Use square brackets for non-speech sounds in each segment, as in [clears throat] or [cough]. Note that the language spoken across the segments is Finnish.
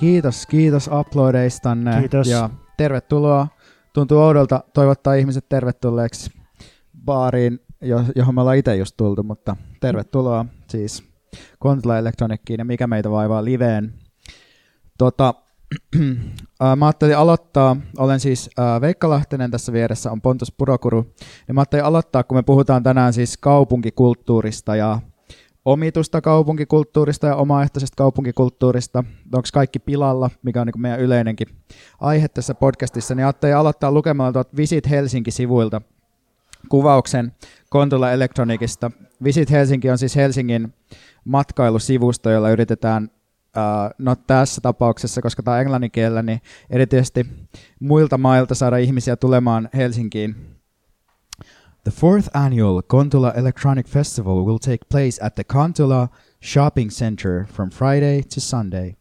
Kiitos, kiitos uploadeistanne. Kiitos. Ja tervetuloa. Tuntuu oudolta toivottaa ihmiset tervetulleeksi baariin, johon me ollaan itse just tultu, mutta tervetuloa siis Kontula Electronickiin ja mikä meitä vaivaa liveen. Tota, [clears throat] mä ajattelin aloittaa, olen siis Veikka Lahtinen, tässä vieressä on Pontus Purokuru, ja mä ajattelin aloittaa, kun me puhutaan tänään siis kaupunkikulttuurista ja omitusta kaupunkikulttuurista ja omaehtoisesta kaupunkikulttuurista. Onko kaikki pilalla, mikä on niin meidän yleinenkin aihe tässä podcastissa, niin ajattelin aloittaa lukemalla tuot Visit Helsinki-sivuilta kuvauksen Kontula Electronicista. Visit Helsinki on siis Helsingin matkailusivusto, jolla yritetään no tässä tapauksessa, koska tämä on englannin kielellä, niin erityisesti muilta mailta saada ihmisiä tulemaan Helsinkiin The fourth annual Kontula Electronic Festival will take place at the Kontula Shopping Center from Friday to Sunday.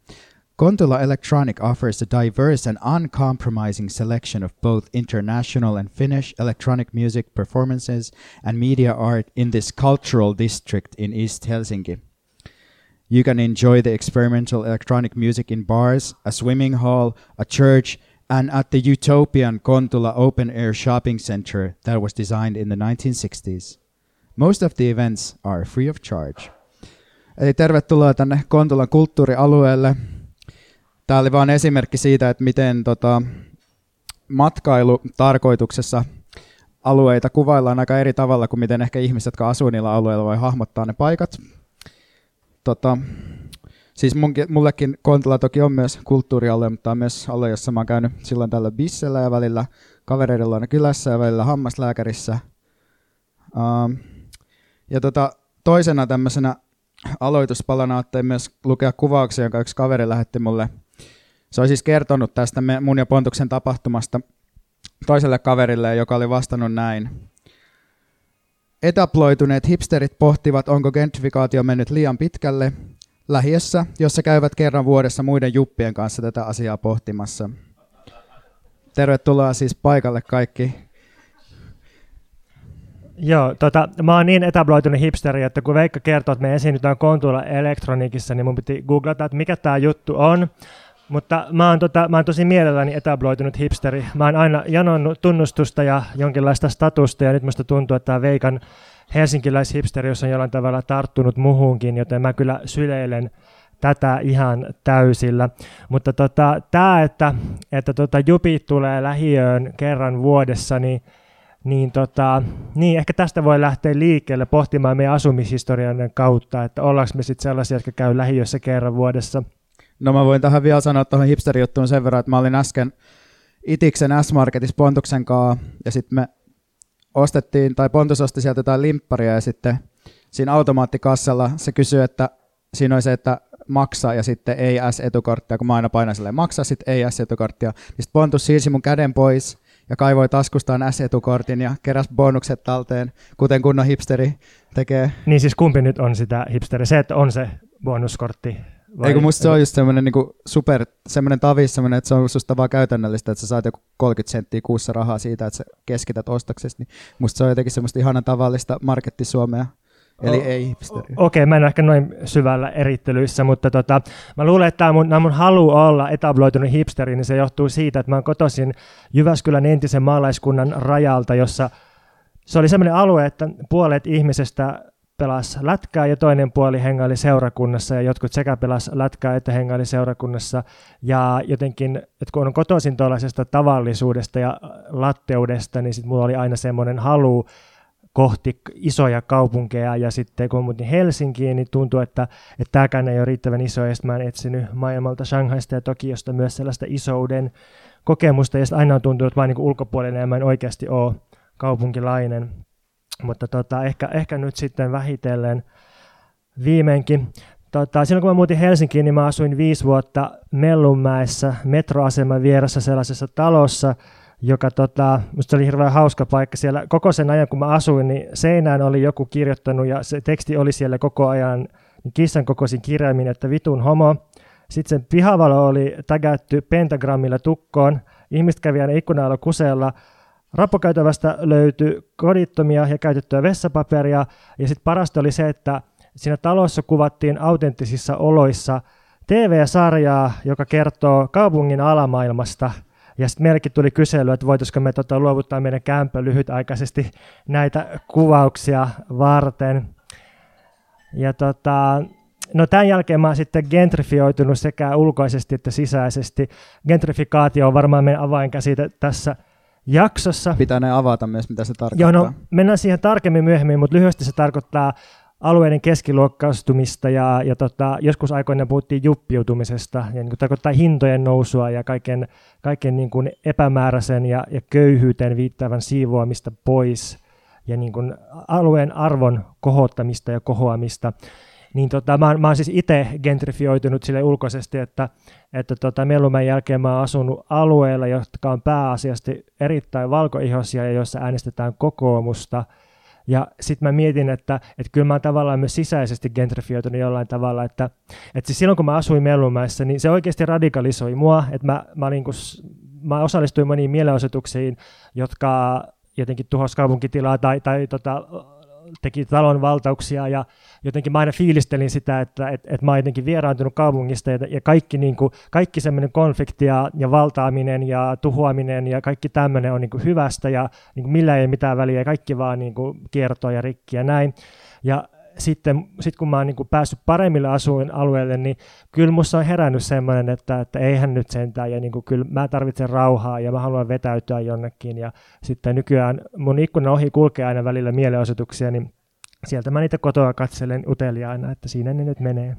Kontula Electronic offers a diverse and uncompromising selection of both international and Finnish electronic music performances and media art in this cultural district in East Helsinki. You can enjoy the experimental electronic music in bars, a swimming hall, a church, and at the utopian Kontula open air shopping center that was designed in the 1960s. Most of the events are free of charge. Eli tervetuloa tänne Kontulan kulttuurialueelle. Tämä oli vain esimerkki siitä, että miten tota, matkailutarkoituksessa alueita kuvaillaan aika eri tavalla kuin miten ehkä ihmiset, jotka asuu niillä alueilla, voi hahmottaa ne paikat. Tota, Siis munkin, mullekin Kontula toki on myös kulttuurialue, mutta on myös alue, jossa mä oon käynyt silloin tällä bissellä ja välillä kavereiden luona kylässä ja välillä hammaslääkärissä. Um, ja tota, toisena tämmöisenä aloituspalana ajattelin myös lukea kuvauksia, jonka yksi kaveri lähetti mulle. Se oli siis kertonut tästä mun ja Pontuksen tapahtumasta toiselle kaverille, joka oli vastannut näin. Etaploituneet hipsterit pohtivat, onko gentrifikaatio mennyt liian pitkälle lähiössä, jossa käyvät kerran vuodessa muiden juppien kanssa tätä asiaa pohtimassa. Tervetuloa siis paikalle kaikki. Joo, tota, mä oon niin etabloitunut hipsteri, että kun Veikka kertoo, että me esiinnytään Kontuilla elektroniikissa, niin mun piti googlata, että mikä tämä juttu on. Mutta mä oon, tota, mä oon tosi mielelläni etabloitunut hipsteri. Mä oon aina janonnut tunnustusta ja jonkinlaista statusta, ja nyt musta tuntuu, että tämä Veikan helsinkiläishipsteri on jollain tavalla tarttunut muhunkin, joten mä kyllä syleilen tätä ihan täysillä. Mutta tota, tämä, että, että tota, jupit tulee lähiöön kerran vuodessa, niin, niin, tota, niin ehkä tästä voi lähteä liikkeelle pohtimaan meidän asumishistorian kautta, että ollaanko me sitten sellaisia, jotka käy lähiössä kerran vuodessa. No mä voin tähän vielä sanoa tuohon hipsterijuttuun sen verran, että mä olin äsken Itiksen S-Marketissa Pontuksen kanssa, ja sitten me ostettiin, tai Pontus osti sieltä jotain limpparia ja sitten siinä automaattikassalla se kysyy, että siinä oli se, että maksa ja sitten ei S-etukorttia, kun mä aina painan silleen maksa, sitten ei S-etukorttia. Niin sitten Pontus siirsi mun käden pois ja kaivoi taskustaan S-etukortin ja keräs bonukset talteen, kuten kunnon hipsteri tekee. Niin siis kumpi nyt on sitä hipsteri? Se, että on se bonuskortti vai? Eikö musta se on just semmoinen niinku super, semmoinen tavis, semmoinen, että se on susta vaan käytännöllistä, että sä saat joku 30 senttiä kuussa rahaa siitä, että sä keskität ostoksesta, niin musta se on jotenkin semmoista ihana tavallista markettisuomea. Eli o- ei hipsteri. Okei, okay, mä en ole ehkä noin syvällä erittelyissä, mutta tota, mä luulen, että tämä mun, mun halu olla etabloitunut hipsteri, niin se johtuu siitä, että mä oon kotoisin Jyväskylän entisen maalaiskunnan rajalta, jossa se oli semmoinen alue, että puolet ihmisestä pelasi lätkää ja toinen puoli hengaili seurakunnassa ja jotkut sekä pelas lätkää että hengaili seurakunnassa. Ja jotenkin, että kun on kotoisin tuollaisesta tavallisuudesta ja latteudesta, niin sitten mulla oli aina semmoinen halu kohti isoja kaupunkeja ja sitten kun muutin Helsinkiin, niin tuntuu, että, että tämäkään ei ole riittävän iso ja mä olen etsinyt maailmalta Shanghaista ja Tokiosta myös sellaista isouden kokemusta ja aina on tuntunut vain niin ulkopuolinen ja mä en oikeasti ole kaupunkilainen. Mutta tota, ehkä, ehkä nyt sitten vähitellen viimeinkin. Tota, silloin kun mä muutin Helsinkiin, niin mä asuin viisi vuotta Mellunmäessä metroaseman vieressä sellaisessa talossa, joka tota, musta oli hirveän hauska paikka siellä. Koko sen ajan, kun mä asuin, niin seinään oli joku kirjoittanut ja se teksti oli siellä koko ajan niin kissan kokoisin kirjaimin, että vitun homo. Sitten sen pihavalo oli tägätty pentagrammilla tukkoon. Ihmiset kävi aina ikkunalla kuseella Rappukäytävästä löytyi kodittomia ja käytettyä vessapaperia, ja sitten parasta oli se, että siinä talossa kuvattiin autenttisissa oloissa TV-sarjaa, joka kertoo kaupungin alamaailmasta. Ja sitten meillekin tuli kysely, että voitaisiko me tota, luovuttaa meidän kämpö lyhytaikaisesti näitä kuvauksia varten. Ja tota, no tämän jälkeen mä oon sitten gentrifioitunut sekä ulkoisesti että sisäisesti. Gentrifikaatio on varmaan meidän avainkäsite tässä jaksossa. Pitää ne avata myös, mitä se tarkoittaa. Joo, no mennään siihen tarkemmin myöhemmin, mutta lyhyesti se tarkoittaa alueiden keskiluokkaistumista ja, ja tota, joskus aikoina puhuttiin juppiutumisesta, ja niin kuin tarkoittaa hintojen nousua ja kaiken, kaiken niin kuin epämääräisen ja, ja köyhyyteen viittaavan siivoamista pois ja niin kuin alueen arvon kohottamista ja kohoamista. Niin tota, mä, mä oon siis itse gentrifioitunut sille ulkoisesti, että, että tota, Melumäen jälkeen mä oon asunut alueella, jotka on pääasiassa erittäin valkoihoisia ja joissa äänestetään kokoomusta – ja sitten mä mietin, että, että kyllä mä oon tavallaan myös sisäisesti gentrifioitunut jollain tavalla, että, että siis silloin kun mä asuin Mellumäessä, niin se oikeasti radikalisoi mua, että mä, mä, niin kuin, mä osallistuin moniin mielenosoituksiin, jotka jotenkin tuhos kaupunkitilaa tai, tai tota, teki talon valtauksia ja jotenkin mä aina fiilistelin sitä, että et, et mä oon jotenkin vieraantunut kaupungista ja, ja kaikki, niin kuin, kaikki semmoinen konflikti ja, ja valtaaminen ja tuhoaminen ja kaikki tämmöinen on niin kuin hyvästä ja niin kuin millä ei mitään väliä ja kaikki vaan niin kuin kiertoa ja rikki ja näin. Ja sitten sit kun mä oon niin kuin päässyt paremmille asuinalueille, niin kyllä musta on herännyt semmoinen, että, että eihän nyt sentään, ja niin kuin kyllä mä tarvitsen rauhaa, ja mä haluan vetäytyä jonnekin, ja sitten nykyään mun ikkuna ohi kulkee aina välillä mielenosoituksia, niin sieltä mä niitä kotoa katselen uteliaana, että siinä ne nyt menee.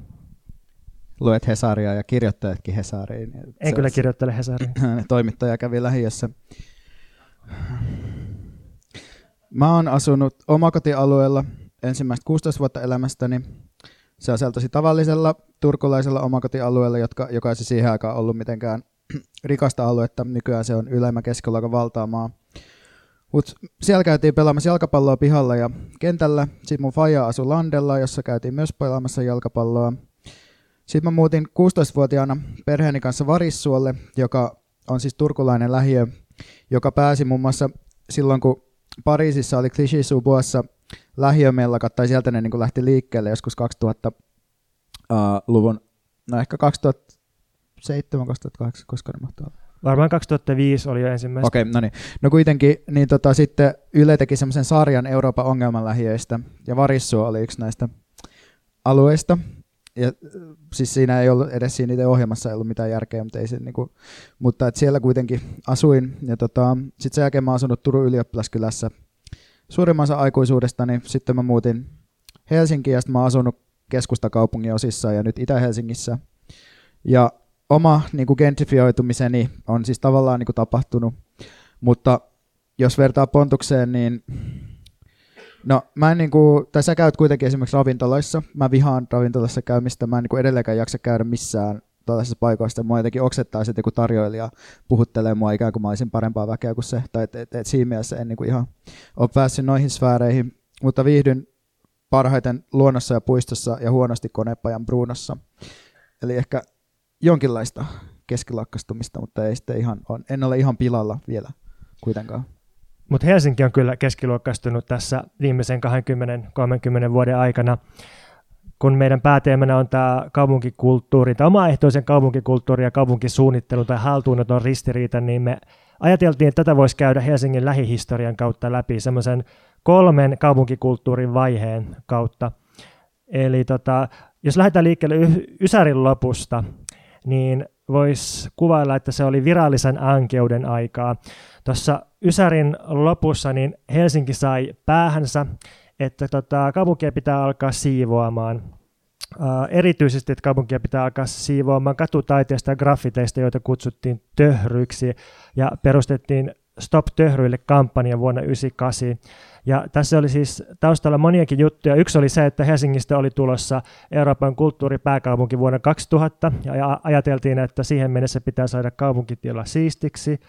Luet Hesaria ja kirjoittajatkin Hesariin. En kyllä kirjoittele Hesariin. [clears throat] Toimittaja kävi lähiössä. Mä oon asunut omakotialueella ensimmäistä 16 vuotta elämästäni sellaisella tosi tavallisella turkulaisella omakotialueella, jotka, joka ei siihen aikaan ollut mitenkään [clears throat] rikasta aluetta. Nykyään se on ylemmä keskiluokan valtaamaa. Mut siellä käytiin pelaamassa jalkapalloa pihalla ja kentällä. Sitten mun faija asui Landella, jossa käytiin myös pelaamassa jalkapalloa. Sitten mä muutin 16-vuotiaana perheeni kanssa Varissuolle, joka on siis turkulainen lähiö, joka pääsi muun muassa silloin, kun Pariisissa oli Clichy-Sous-Boissa lähiömellakat, tai sieltä ne niin lähti liikkeelle joskus 2000-luvun, no ehkä 2007, 2008, koska ne mahtaa olla. Varmaan 2005 oli jo ensimmäistä. Okei, okay, no niin. No kuitenkin, niin tota, sitten Yle teki semmoisen sarjan Euroopan ongelmanlähiöistä, ja Varissu oli yksi näistä alueista. Ja siis siinä ei ollut, edes siinä itse ohjelmassa ei ollut mitään järkeä, mutta, ei se, niin kuin, mutta et siellä kuitenkin asuin. Ja tota, sitten sen jälkeen mä asunut Turun ylioppilaskylässä suurimmansa aikuisuudesta, niin sitten mä muutin Helsinkiin ja sitten mä oon asunut keskustakaupungin osissa ja nyt Itä-Helsingissä. Ja oma niin kuin gentrifioitumiseni on siis tavallaan niin kuin tapahtunut, mutta jos vertaa Pontukseen, niin no mä en niin kuin, tai sä käyt kuitenkin esimerkiksi ravintoloissa, mä vihaan ravintolassa käymistä, mä en niin kuin edelleenkään jaksa käydä missään tällaisissa paikoissa. Mua jotenkin oksettaa sitten, kun tarjoilija puhuttelee mua ikään kuin mä olisin parempaa väkeä kuin se. Tai et, et, et siinä mielessä en niin kuin ihan ole päässyt noihin sfääreihin. Mutta viihdyn parhaiten luonnossa ja puistossa ja huonosti konepajan Brunossa. Eli ehkä jonkinlaista keskilakkastumista, mutta ei sitten ihan, on, en ole ihan pilalla vielä kuitenkaan. Mutta Helsinki on kyllä keskiluokkaistunut tässä viimeisen 20-30 vuoden aikana kun meidän pääteemänä on tämä kaupunkikulttuuri, tai omaehtoisen kaupunkikulttuuri ja kaupunkisuunnittelu tai haltuunoton ristiriita, niin me ajateltiin, että tätä voisi käydä Helsingin lähihistorian kautta läpi semmoisen kolmen kaupunkikulttuurin vaiheen kautta. Eli tota, jos lähdetään liikkeelle Ysärin lopusta, niin voisi kuvailla, että se oli virallisen ankeuden aikaa. Tuossa Ysärin lopussa niin Helsinki sai päähänsä että tota, kaupunkia pitää alkaa siivoamaan. Uh, erityisesti, että kaupunkia pitää alkaa siivoamaan katutaiteista ja graffiteista, joita kutsuttiin töhryiksi, ja perustettiin Stop Töhryille kampanja vuonna 1998. Ja tässä oli siis taustalla moniakin juttuja. Yksi oli se, että Helsingistä oli tulossa Euroopan kulttuuripääkaupunki vuonna 2000, ja ajateltiin, että siihen mennessä pitää saada kaupunkitila siistiksi.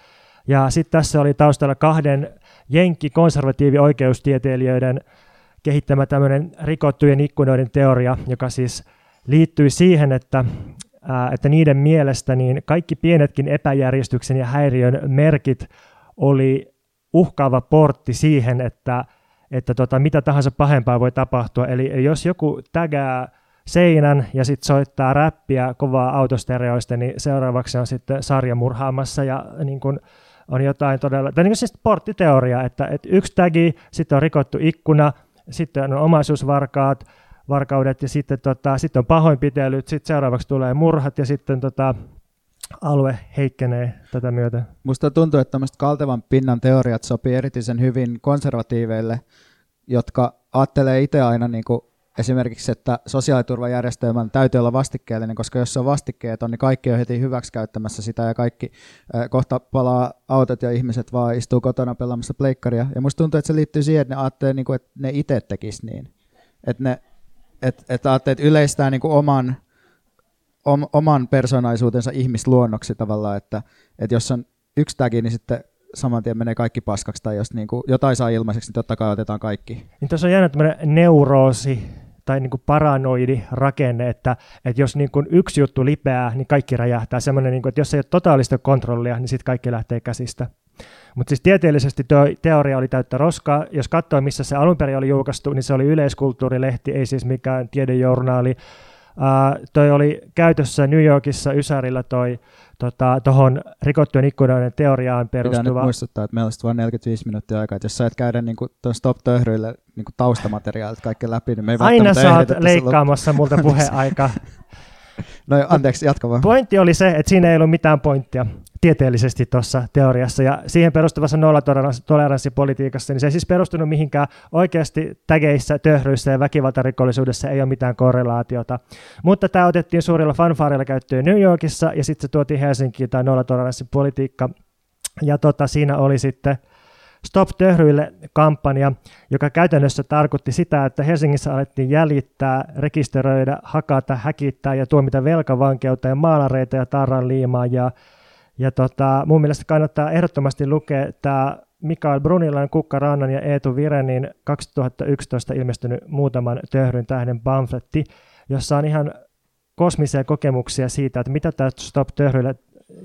Ja sitten tässä oli taustalla kahden jenkki konservatiivi oikeustieteilijöiden kehittämä tämmöinen rikottujen ikkunoiden teoria, joka siis liittyy siihen, että, ää, että niiden mielestä niin kaikki pienetkin epäjärjestyksen ja häiriön merkit oli uhkaava portti siihen, että, että tota, mitä tahansa pahempaa voi tapahtua. Eli jos joku tägää seinän ja sitten soittaa räppiä kovaa autostereoista, niin seuraavaksi on sitten sarjamurhaamassa ja niin kuin on jotain todella, tai niin kuin siis porttiteoria, että, että yksi tagi, sitten on rikottu ikkuna, sitten on omaisuusvarkaat, varkaudet ja sitten, tota, sitten on pahoinpitelyt, sitten seuraavaksi tulee murhat ja sitten tota, alue heikkenee tätä myötä. Musta tuntuu, että tämmöiset kaltevan pinnan teoriat sopii erityisen hyvin konservatiiveille, jotka ajattelee itse aina niin kuin esimerkiksi, että sosiaaliturvajärjestelmän täytyy olla vastikkeellinen, koska jos se on vastikkeeton, niin kaikki on heti hyväksi käyttämässä sitä ja kaikki äh, kohta palaa autot ja ihmiset vaan istuu kotona pelaamassa pleikkaria. Ja musta tuntuu, että se liittyy siihen, että ne ajattelee, niin kuin, että ne itse tekis niin. Että ne että et ajattelee, että yleistää niin kuin oman, om, oman persoonallisuutensa ihmisluonnoksi tavallaan, että, että jos on yksi tagi, niin sitten saman tien menee kaikki paskaksi, tai jos niin kuin jotain saa ilmaiseksi, niin totta kai otetaan kaikki. Niin tuossa on jännä tämmöinen neuroosi tai niin kuin paranoidi rakenne, että, että jos niin kuin yksi juttu lipeää, niin kaikki räjähtää. Semmoinen, niin kuin, että jos ei ole totaalista kontrollia, niin sitten kaikki lähtee käsistä. Mutta siis tieteellisesti teoria oli täyttä roskaa. Jos katsoo, missä se alun perin oli julkaistu, niin se oli yleiskulttuurilehti, ei siis mikään tiedejournaali. Uh, toi oli käytössä New Yorkissa Ysärillä toi tuohon tota, rikottujen ikkunoiden teoriaan perustuva. Pitää nyt muistuttaa, että meillä olisi vain 45 minuuttia aikaa, että jos sä et käydä niin tuon stop töhryille niin taustamateriaalit kaikki läpi, niin me ei Aina saat leikkaamassa multa [laughs] puheaika. no anteeksi, jatka vaan. Pointti oli se, että siinä ei ollut mitään pointtia tieteellisesti tuossa teoriassa, ja siihen perustuvassa nollatoleranssipolitiikassa, niin se ei siis perustunut mihinkään oikeasti tägeissä, töhryissä ja väkivaltarikollisuudessa ei ole mitään korrelaatiota. Mutta tämä otettiin suurilla fanfaarilla käyttöön New Yorkissa, ja sitten se tuotiin Helsinkiin, tämä nollatoleranssipolitiikka, ja tota, siinä oli sitten Stop Töhryille kampanja, joka käytännössä tarkoitti sitä, että Helsingissä alettiin jäljittää, rekisteröidä, hakata, häkittää ja tuomita velkavankeutta ja maalareita ja tarran liimaa ja ja tota, mun mielestä kannattaa ehdottomasti lukea tämä Mikael Brunilan, Kukka Rannan ja Eetu Virenin 2011 ilmestynyt muutaman töhryn tähden pamfletti, jossa on ihan kosmisia kokemuksia siitä, että mitä tämä Stop Töhrylle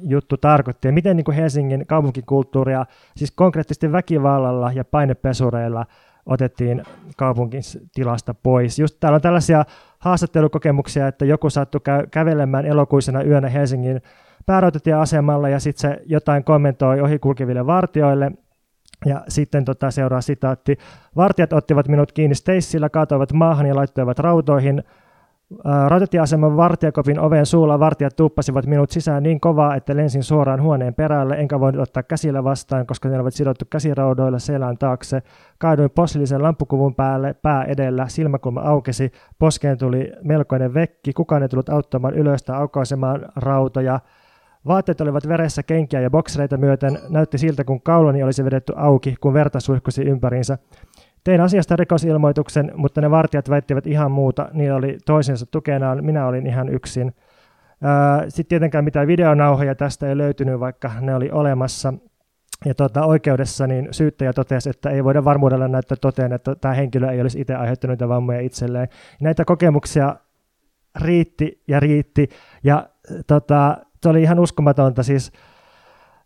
juttu tarkoitti ja miten niin kuin Helsingin kaupunkikulttuuria, siis konkreettisesti väkivallalla ja painepesureilla otettiin kaupunkin tilasta pois. Just täällä on tällaisia haastattelukokemuksia, että joku sattui kä- kävelemään elokuisena yönä Helsingin päärautatieasemalla ja sitten se jotain kommentoi ohikulkeville vartioille. Ja sitten tota, seuraa sitaatti. Vartijat ottivat minut kiinni steissillä, kaatoivat maahan ja laittoivat rautoihin. Rautatieaseman vartijakopin oven suulla vartijat tuuppasivat minut sisään niin kovaa, että lensin suoraan huoneen perälle, enkä voinut ottaa käsillä vastaan, koska ne olivat sidottu käsiraudoilla selän taakse. Kaaduin fossiilisen lampukuvun päälle, pää edellä, silmäkulma aukesi, poskeen tuli melkoinen vekki, kukaan ei tullut auttamaan ylöstä aukaisemaan rautoja. Vaatteet olivat veressä kenkiä ja boksereita myöten. Näytti siltä, kun kaulani olisi vedetty auki, kun verta suihkusi ympäriinsä. Tein asiasta rikosilmoituksen, mutta ne vartijat väittivät ihan muuta. Niillä oli toisensa tukenaan, minä olin ihan yksin. Sitten tietenkään mitään videonauhoja tästä ei löytynyt, vaikka ne oli olemassa. Ja tuota, oikeudessa niin syyttäjä totesi, että ei voida varmuudella näyttää toteen, että tämä henkilö ei olisi itse aiheuttanut vammoja itselleen. Näitä kokemuksia riitti ja riitti. Ja tota, se oli ihan uskomatonta. Siis,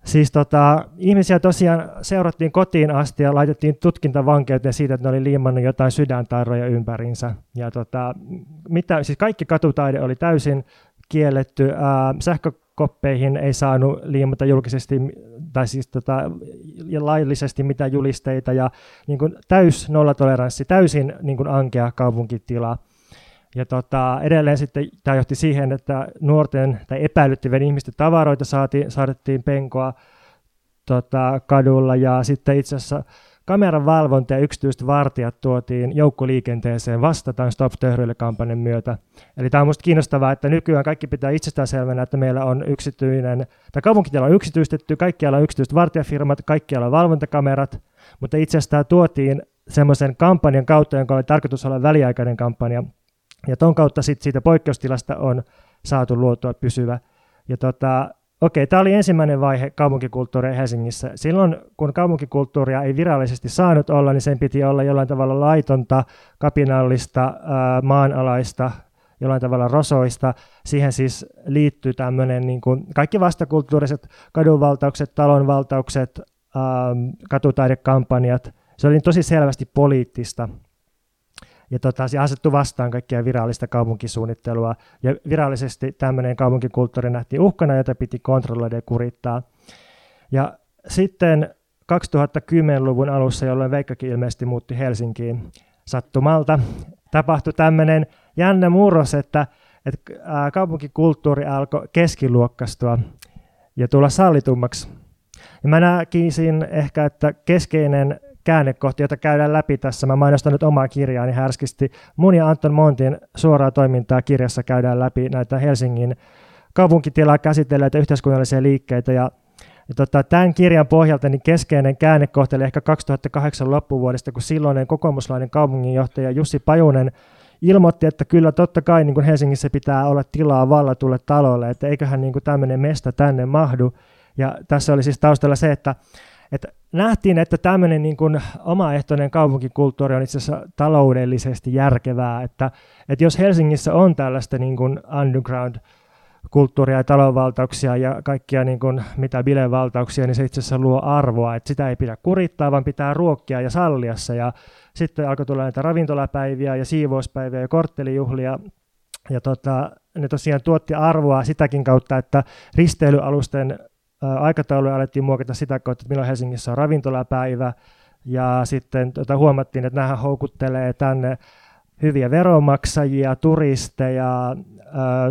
siis tota, ihmisiä tosiaan seurattiin kotiin asti ja laitettiin tutkintavankeuteen siitä, että ne oli liimannut jotain sydäntarroja ympärinsä. Ja tota, mitä, siis kaikki katutaide oli täysin kielletty. Ää, sähkökoppeihin ei saanut liimata julkisesti tai siis tota, laillisesti mitään julisteita ja niin kuin täys nollatoleranssi, täysin niin kuin ankea kaupunkitila. Ja tota, edelleen sitten tämä johti siihen, että nuorten tai epäilyttävien ihmisten tavaroita saatiin, saadettiin penkoa tota, kadulla. Ja sitten itse asiassa kameran valvonta ja yksityiset vartijat tuotiin joukkoliikenteeseen vastataan Stop Töhryille kampanjan myötä. Eli tämä on minusta kiinnostavaa, että nykyään kaikki pitää itsestäänselvänä, että meillä on yksityinen, tai kaupunkitila on yksityistetty, kaikkialla on yksityiset vartijafirmat, kaikkialla on valvontakamerat, mutta itse asiassa tämä tuotiin semmoisen kampanjan kautta, jonka oli tarkoitus olla väliaikainen kampanja, ja ton kautta sit siitä poikkeustilasta on saatu luotua pysyvä. Ja tota, okei, tämä oli ensimmäinen vaihe kaupunkikulttuuria Helsingissä. Silloin, kun kaupunkikulttuuria ei virallisesti saanut olla, niin sen piti olla jollain tavalla laitonta, kapinallista, maanalaista, jollain tavalla rosoista. Siihen siis liittyy tämmöinen niin kuin kaikki vastakulttuuriset kadunvaltaukset, talonvaltaukset, katutaidekampanjat. Se oli tosi selvästi poliittista ja tota, se asettu vastaan kaikkia virallista kaupunkisuunnittelua. Ja virallisesti tämmöinen kaupunkikulttuuri nähtiin uhkana, jota piti kontrolloida ja kurittaa. Ja sitten 2010-luvun alussa, jolloin Veikkakin ilmeisesti muutti Helsinkiin sattumalta, tapahtui tämmöinen jännä murros, että, että kaupunkikulttuuri alkoi keskiluokkastua ja tulla sallitummaksi. Ja mä näkisin ehkä, että keskeinen käännekohti, jota käydään läpi tässä. Mä mainostan nyt omaa kirjaani härskisti. Mun ja Anton Montin suoraa toimintaa kirjassa käydään läpi näitä Helsingin kaupunkitilaa käsitelleitä yhteiskunnallisia liikkeitä ja ja tota, tämän kirjan pohjalta niin keskeinen käännekohta oli ehkä 2008 loppuvuodesta, kun silloinen kokoomuslainen kaupunginjohtaja Jussi Pajunen ilmoitti, että kyllä totta kai niin kuin Helsingissä pitää olla tilaa vallatulle talolle, että eiköhän niin kuin tämmöinen mesta tänne mahdu. Ja tässä oli siis taustalla se, että, että nähtiin, että tämmöinen niin kuin omaehtoinen kaupunkikulttuuri on itse asiassa taloudellisesti järkevää, että, että jos Helsingissä on tällaista niin kuin underground kulttuuria ja talonvaltauksia ja kaikkia niin kuin, mitä bilevaltauksia, niin se itse asiassa luo arvoa, että sitä ei pidä kurittaa, vaan pitää ruokkia ja sallia se. Ja sitten alkoi tulla näitä ravintolapäiviä ja siivouspäiviä ja korttelijuhlia, ja tota, ne tosiaan tuotti arvoa sitäkin kautta, että risteilyalusten aikatauluja alettiin muokata sitä kautta, että milloin Helsingissä on ravintolapäivä, ja sitten tota, huomattiin, että nämä houkuttelee tänne hyviä veronmaksajia, turisteja,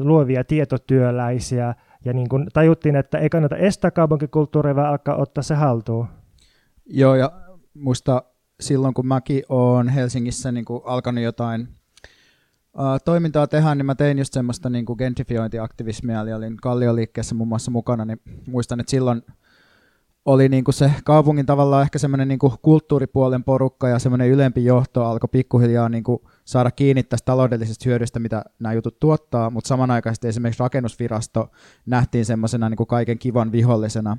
luovia tietotyöläisiä, ja niin kuin tajuttiin, että ei kannata estää kaupunkikulttuuria, vaan alkaa ottaa se haltuun. Joo, ja musta silloin kun mäkin olen Helsingissä niin kuin alkanut jotain toimintaa tehdä, niin mä tein just semmoista niin kuin gentrifiointiaktivismia, eli olin Kallioliikkeessä muun muassa mukana, niin muistan, että silloin oli niin kuin se kaupungin tavallaan ehkä semmoinen niin kuin kulttuuripuolen porukka ja semmoinen ylempi johto alkoi pikkuhiljaa niin kuin saada kiinni tästä taloudellisesta hyödystä, mitä nämä jutut tuottaa, mutta samanaikaisesti esimerkiksi rakennusvirasto nähtiin semmoisena niin kuin kaiken kivan vihollisena.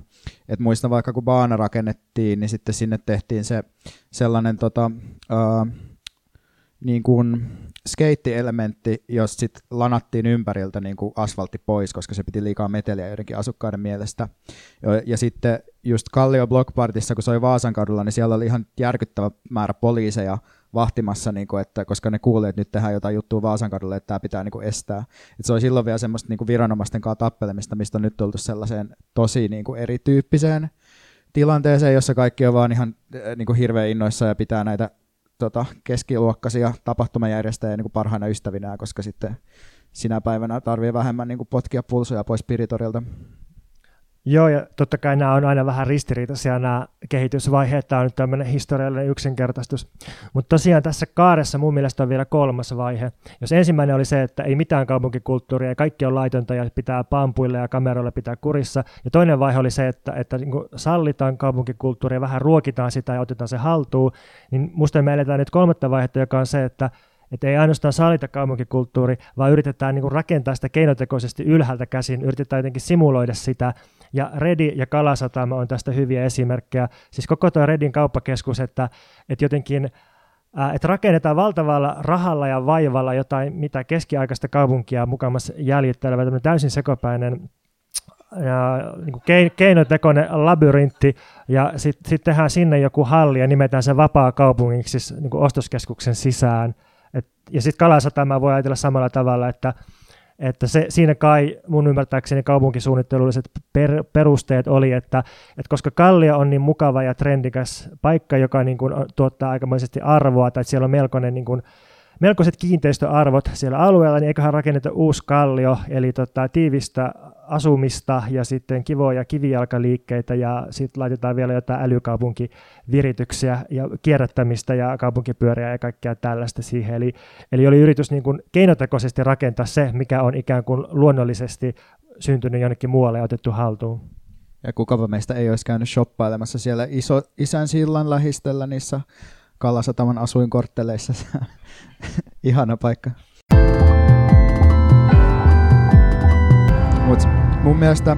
Et muistan vaikka kun Baana rakennettiin, niin sitten sinne tehtiin se sellainen tota, uh, niin kuin skeittielementti, jos sitten lanattiin ympäriltä niin kuin asfaltti pois, koska se piti liikaa meteliä joidenkin asukkaiden mielestä. Ja, ja sitten just Kallio Blockpartissa, kun se oli Vaasan kadulla, niin siellä oli ihan järkyttävä määrä poliiseja vahtimassa, niin kuin, että, koska ne kuuli, että nyt tehdään jotain juttua Vaasan kadulle, että tämä pitää niin kuin estää. Et se oli silloin vielä semmoista niin kuin viranomaisten kanssa tappelemista, mistä on nyt tultu sellaiseen tosi niin kuin erityyppiseen tilanteeseen, jossa kaikki on vaan ihan niin kuin hirveän innoissa ja pitää näitä tota, keskiluokkaisia tapahtumajärjestäjiä niin parhaina ystävinä, koska sitten sinä päivänä tarvii vähemmän niin kuin potkia pulsoja pois Spiritorilta. Joo, ja totta kai nämä on aina vähän ristiriitaisia nämä kehitysvaiheet. Tämä on nyt tämmöinen historiallinen yksinkertaistus. Mutta tosiaan tässä kaaressa mun mielestä on vielä kolmas vaihe. Jos ensimmäinen oli se, että ei mitään kaupunkikulttuuria ja kaikki on laitonta ja pitää pampuille ja kameroille pitää kurissa. Ja toinen vaihe oli se, että, että niin sallitaan kaupunkikulttuuria, vähän ruokitaan sitä ja otetaan se haltuun. Niin musta me eletään nyt kolmatta vaihetta, joka on se, että että ei ainoastaan sallita kaupunkikulttuuri, vaan yritetään niin rakentaa sitä keinotekoisesti ylhäältä käsin, yritetään jotenkin simuloida sitä, ja Redi ja Kalasatama on tästä hyviä esimerkkejä. Siis koko tuo Redin kauppakeskus, että, että jotenkin että rakennetaan valtavalla rahalla ja vaivalla jotain, mitä keskiaikaista kaupunkia mukamassa jäljittelevä täysin sekopäinen ja, niin kuin keinotekoinen labyrintti, ja sitten sit tehdään sinne joku halli ja nimetään se vapaa kaupungiksi siis niin ostoskeskuksen sisään. Et, ja sitten Kalasatama voi ajatella samalla tavalla, että että se, siinä kai mun ymmärtääkseni kaupunkisuunnittelulliset per, perusteet oli, että, että koska Kallio on niin mukava ja trendikäs paikka, joka niin kuin tuottaa aikamoisesti arvoa, tai että siellä on melkoinen niin kuin, melkoiset kiinteistöarvot siellä alueella, niin eiköhän rakenneta uusi kallio, eli tota, tiivistä asumista ja sitten kivoja kivijalkaliikkeitä ja sitten laitetaan vielä jotain älykaupunkivirityksiä ja kierrättämistä ja kaupunkipyöriä ja kaikkea tällaista siihen. Eli, eli oli yritys niin kuin keinotekoisesti rakentaa se, mikä on ikään kuin luonnollisesti syntynyt jonnekin muualle ja otettu haltuun. Ja kukapa meistä ei olisi käynyt shoppailemassa siellä iso, isän sillan lähistöllä niissä Kalasataman asuinkortteleissa. [laughs] Ihana paikka. Mut mun mielestä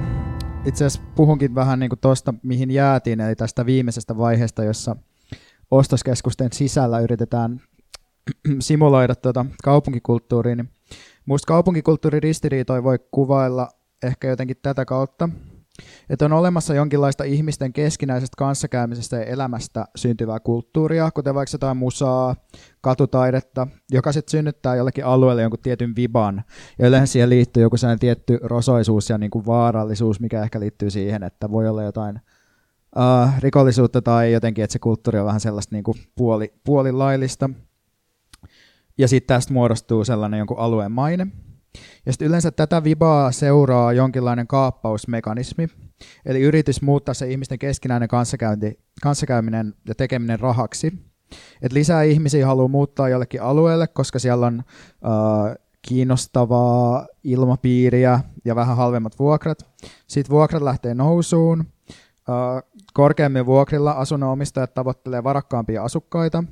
itse asiassa puhunkin vähän niin tuosta, mihin jäätiin, eli tästä viimeisestä vaiheesta, jossa ostoskeskusten sisällä yritetään [clears throat] simuloida tuota kaupunkikulttuuria. Niin musta kaupunkikulttuurin ristiriitoi voi kuvailla ehkä jotenkin tätä kautta. Että on olemassa jonkinlaista ihmisten keskinäisestä kanssakäymisestä ja elämästä syntyvää kulttuuria, kuten vaikka jotain musaa, katutaidetta, joka sitten synnyttää jollekin alueelle jonkun tietyn viban. Ja yleensä siihen liittyy joku sellainen tietty rosoisuus ja niin kuin vaarallisuus, mikä ehkä liittyy siihen, että voi olla jotain uh, rikollisuutta tai jotenkin, että se kulttuuri on vähän sellaista niin kuin puoli, puolilaillista. Ja sitten tästä muodostuu sellainen jonkun alueen maine. Ja sitten yleensä tätä vibaa seuraa jonkinlainen kaappausmekanismi, eli yritys muuttaa se ihmisten keskinäinen kanssakäynti, kanssakäyminen ja tekeminen rahaksi. Et lisää ihmisiä haluaa muuttaa jollekin alueelle, koska siellä on uh, kiinnostavaa ilmapiiriä ja vähän halvemmat vuokrat. Sitten vuokrat lähtee nousuun. Korkeammilla vuokrilla asunnonomistajat tavoittelee varakkaampia asukkaita.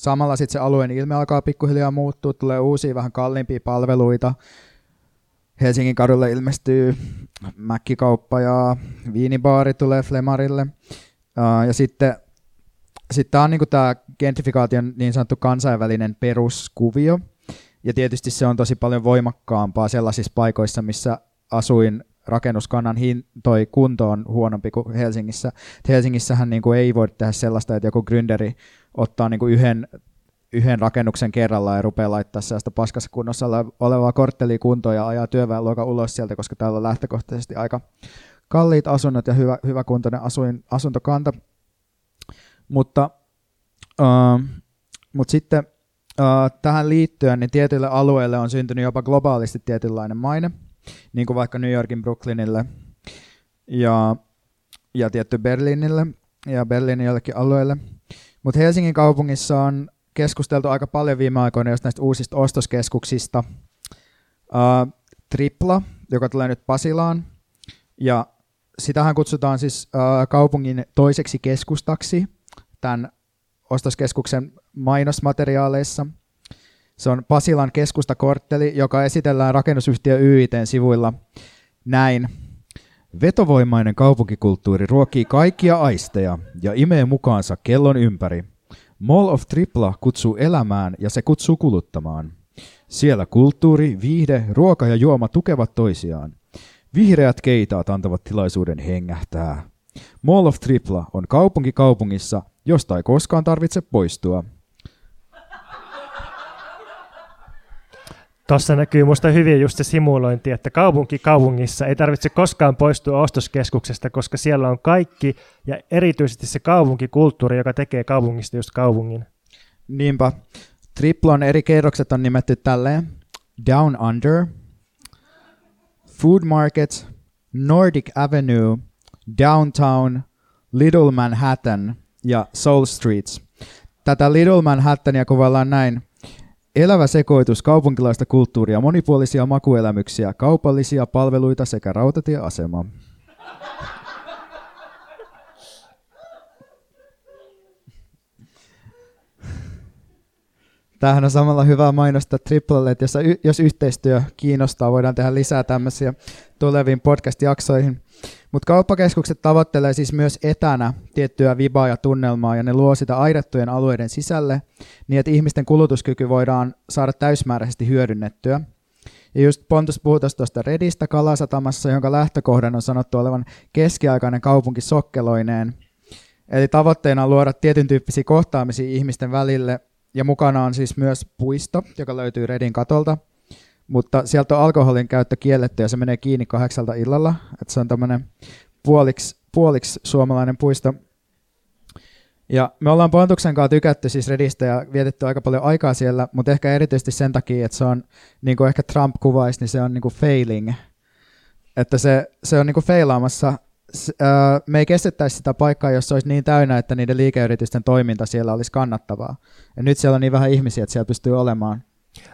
Samalla sitten se alueen ilme alkaa pikkuhiljaa muuttua, tulee uusia vähän kalliimpia palveluita. Helsingin kadulle ilmestyy mäkkikauppa ja viinibaari tulee Flemarille. Ja sitten sitten tämä on niinku tämä gentrifikaation niin sanottu kansainvälinen peruskuvio. Ja tietysti se on tosi paljon voimakkaampaa sellaisissa paikoissa, missä asuin rakennuskannan hin, toi kunto on huonompi kuin Helsingissä. Helsingissähän niinku ei voi tehdä sellaista, että joku gründeri ottaa niinku yhden, yhden rakennuksen kerrallaan ja rupeaa laittaa sellaista paskassa kunnossa olevaa korttelia kuntoon ja ajaa työväenluokan ulos sieltä, koska täällä on lähtökohtaisesti aika kalliit asunnot ja hyvä, hyväkuntoinen asuin, asuntokanta. Mutta, uh, mutta sitten uh, tähän liittyen niin tietyille alueille on syntynyt jopa globaalisti tietynlainen maine, niin kuin vaikka New Yorkin Brooklynille ja, ja tietty Berliinille ja Berliinin jollekin alueelle. Mutta Helsingin kaupungissa on keskusteltu aika paljon viime aikoina just näistä uusista ostoskeskuksista. Uh, Tripla, joka tulee nyt Pasilaan, ja sitähän kutsutaan siis uh, kaupungin toiseksi keskustaksi, tämän ostoskeskuksen mainosmateriaaleissa. Se on Pasilan keskustakortteli, joka esitellään rakennusyhtiö YITn sivuilla näin. Vetovoimainen kaupunkikulttuuri ruokkii kaikkia aisteja ja imee mukaansa kellon ympäri. Mall of Tripla kutsuu elämään ja se kutsuu kuluttamaan. Siellä kulttuuri, viihde, ruoka ja juoma tukevat toisiaan. Vihreät keitaat antavat tilaisuuden hengähtää. Mall of Tripla on kaupunki kaupungissa, josta ei koskaan tarvitse poistua. Tuossa näkyy minusta hyvin just se simulointi, että kaupunki kaupungissa ei tarvitse koskaan poistua ostoskeskuksesta, koska siellä on kaikki ja erityisesti se kaupunkikulttuuri, joka tekee kaupungista just kaupungin. Niinpä. Triplon eri kerrokset on nimetty tälleen. Down Under, Food Market, Nordic Avenue, Downtown, Little Manhattan ja Soul Streets. Tätä Little Manhattania kuvaillaan näin. Elävä sekoitus kaupunkilaista kulttuuria, monipuolisia makuelämyksiä, kaupallisia palveluita sekä rautatieasema. Tämähän on samalla hyvä mainosta Triplelle, että jos, jos yhteistyö kiinnostaa, voidaan tehdä lisää tämmöisiä tuleviin podcast-jaksoihin. Mutta kauppakeskukset tavoittelee siis myös etänä tiettyä vibaa ja tunnelmaa, ja ne luo sitä aidattujen alueiden sisälle, niin että ihmisten kulutuskyky voidaan saada täysmääräisesti hyödynnettyä. Ja just Pontus puhui tuosta Redistä Kalasatamassa, jonka lähtökohdan on sanottu olevan keskiaikainen kaupunki sokkeloineen. Eli tavoitteena on luoda tietyn tyyppisiä kohtaamisia ihmisten välille, ja mukana on siis myös puisto, joka löytyy Redin katolta, mutta sieltä on alkoholin käyttö kielletty ja se menee kiinni kahdeksalta illalla. että se on tämmöinen puoliksi, puoliksi suomalainen puisto. Ja me ollaan Pontuksen kanssa tykätty siis Redistä ja vietetty aika paljon aikaa siellä, mutta ehkä erityisesti sen takia, että se on, niin kuin ehkä Trump kuvaisi, niin se on niin kuin failing. Että se, se on niin kuin feilaamassa. Me ei kestettäisi sitä paikkaa, jos se olisi niin täynnä, että niiden liikeyritysten toiminta siellä olisi kannattavaa. Ja nyt siellä on niin vähän ihmisiä, että siellä pystyy olemaan.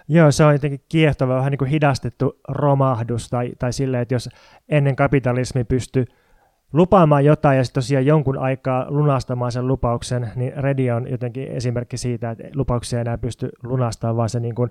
Joo, se on jotenkin kiehtova, vähän niin kuin hidastettu romahdus tai, tai silleen, että jos ennen kapitalismi pystyi lupaamaan jotain ja sitten tosiaan jonkun aikaa lunastamaan sen lupauksen, niin Redi on jotenkin esimerkki siitä, että lupauksia ei enää pysty lunastamaan, vaan se niin kuin